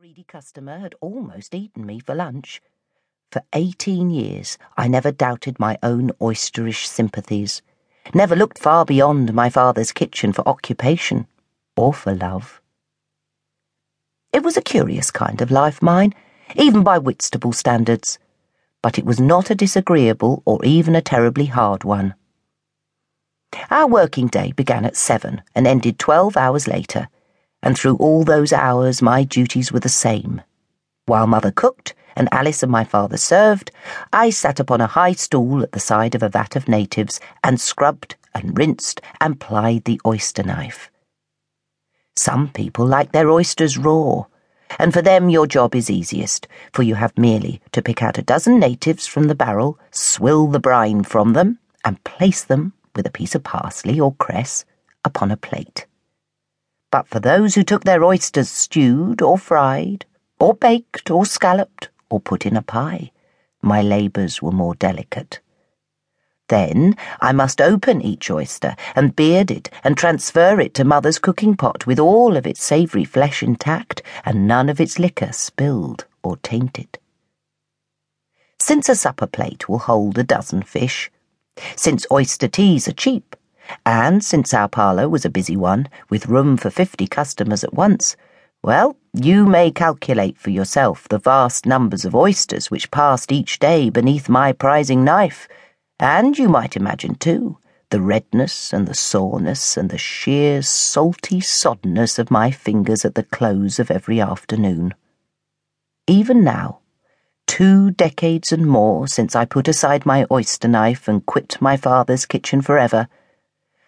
greedy customer had almost eaten me for lunch. For eighteen years, I never doubted my own oysterish sympathies, never looked far beyond my father's kitchen for occupation or for love. It was a curious kind of life, mine, even by Whitstable standards, but it was not a disagreeable or even a terribly hard one. Our working day began at seven and ended twelve hours later and through all those hours my duties were the same. While mother cooked and Alice and my father served, I sat upon a high stool at the side of a vat of natives and scrubbed and rinsed and plied the oyster knife. Some people like their oysters raw, and for them your job is easiest, for you have merely to pick out a dozen natives from the barrel, swill the brine from them, and place them, with a piece of parsley or cress, upon a plate. But for those who took their oysters stewed or fried, or baked or scalloped, or put in a pie, my labours were more delicate. Then I must open each oyster and beard it and transfer it to mother's cooking pot with all of its savoury flesh intact and none of its liquor spilled or tainted. Since a supper plate will hold a dozen fish, since oyster teas are cheap, and since our parlour was a busy one, with room for fifty customers at once, well, you may calculate for yourself the vast numbers of oysters which passed each day beneath my prizing knife, and you might imagine, too, the redness and the soreness and the sheer salty soddenness of my fingers at the close of every afternoon. Even now, two decades and more since I put aside my oyster knife and quit my father's kitchen forever,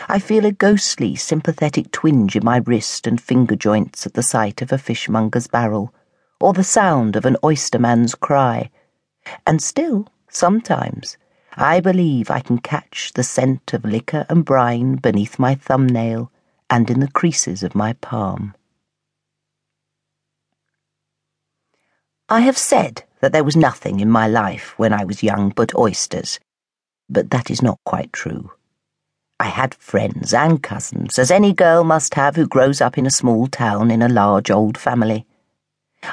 I feel a ghostly, sympathetic twinge in my wrist and finger joints at the sight of a fishmonger's barrel, or the sound of an oysterman's cry. And still, sometimes, I believe I can catch the scent of liquor and brine beneath my thumbnail and in the creases of my palm. I have said that there was nothing in my life when I was young but oysters, but that is not quite true. I had friends and cousins, as any girl must have who grows up in a small town in a large old family.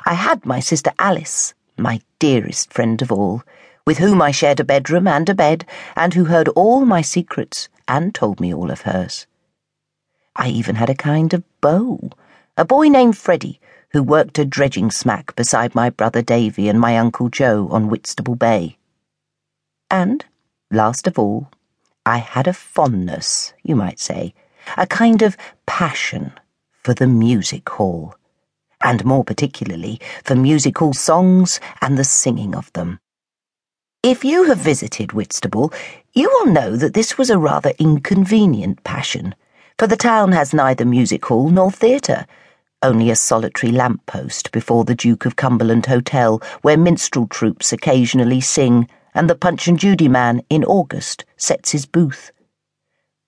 I had my sister Alice, my dearest friend of all, with whom I shared a bedroom and a bed, and who heard all my secrets and told me all of hers. I even had a kind of beau, a boy named Freddie, who worked a dredging smack beside my brother Davy and my Uncle Joe on Whitstable Bay. And, last of all, I had a fondness, you might say, a kind of passion for the music hall, and more particularly for music hall songs and the singing of them. If you have visited Whitstable, you will know that this was a rather inconvenient passion, for the town has neither music hall nor theatre, only a solitary lamp post before the Duke of Cumberland Hotel, where minstrel troupes occasionally sing and the Punch and Judy man in August sets his booth.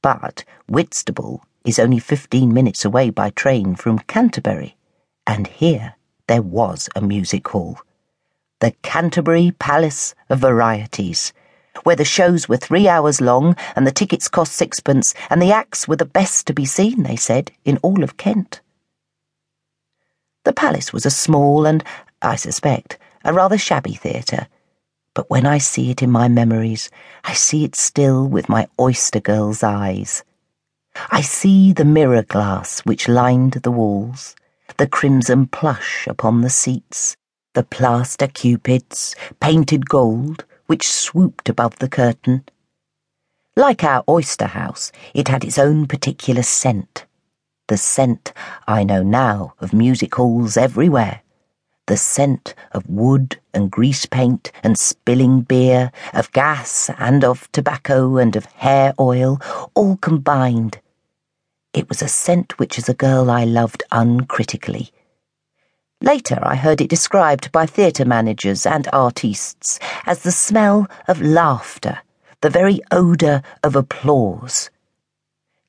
But Whitstable is only fifteen minutes away by train from Canterbury, and here there was a music hall. The Canterbury Palace of Varieties, where the shows were three hours long and the tickets cost sixpence, and the acts were the best to be seen, they said, in all of Kent. The palace was a small and, I suspect, a rather shabby theatre but when I see it in my memories, I see it still with my oyster girl's eyes. I see the mirror glass which lined the walls, the crimson plush upon the seats, the plaster cupids, painted gold, which swooped above the curtain. Like our oyster house, it had its own particular scent. The scent, I know now, of music halls everywhere the scent of wood and grease paint and spilling beer, of gas and of tobacco and of hair oil, all combined. It was a scent which as a girl I loved uncritically. Later I heard it described by theatre managers and artistes as the smell of laughter, the very odour of applause.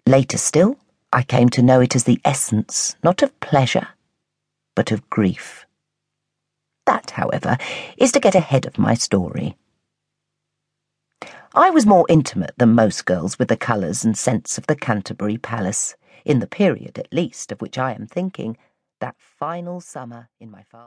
Later still, I came to know it as the essence, not of pleasure, but of grief. That, however, is to get ahead of my story. I was more intimate than most girls with the colours and scents of the Canterbury Palace, in the period, at least, of which I am thinking, that final summer in my father's.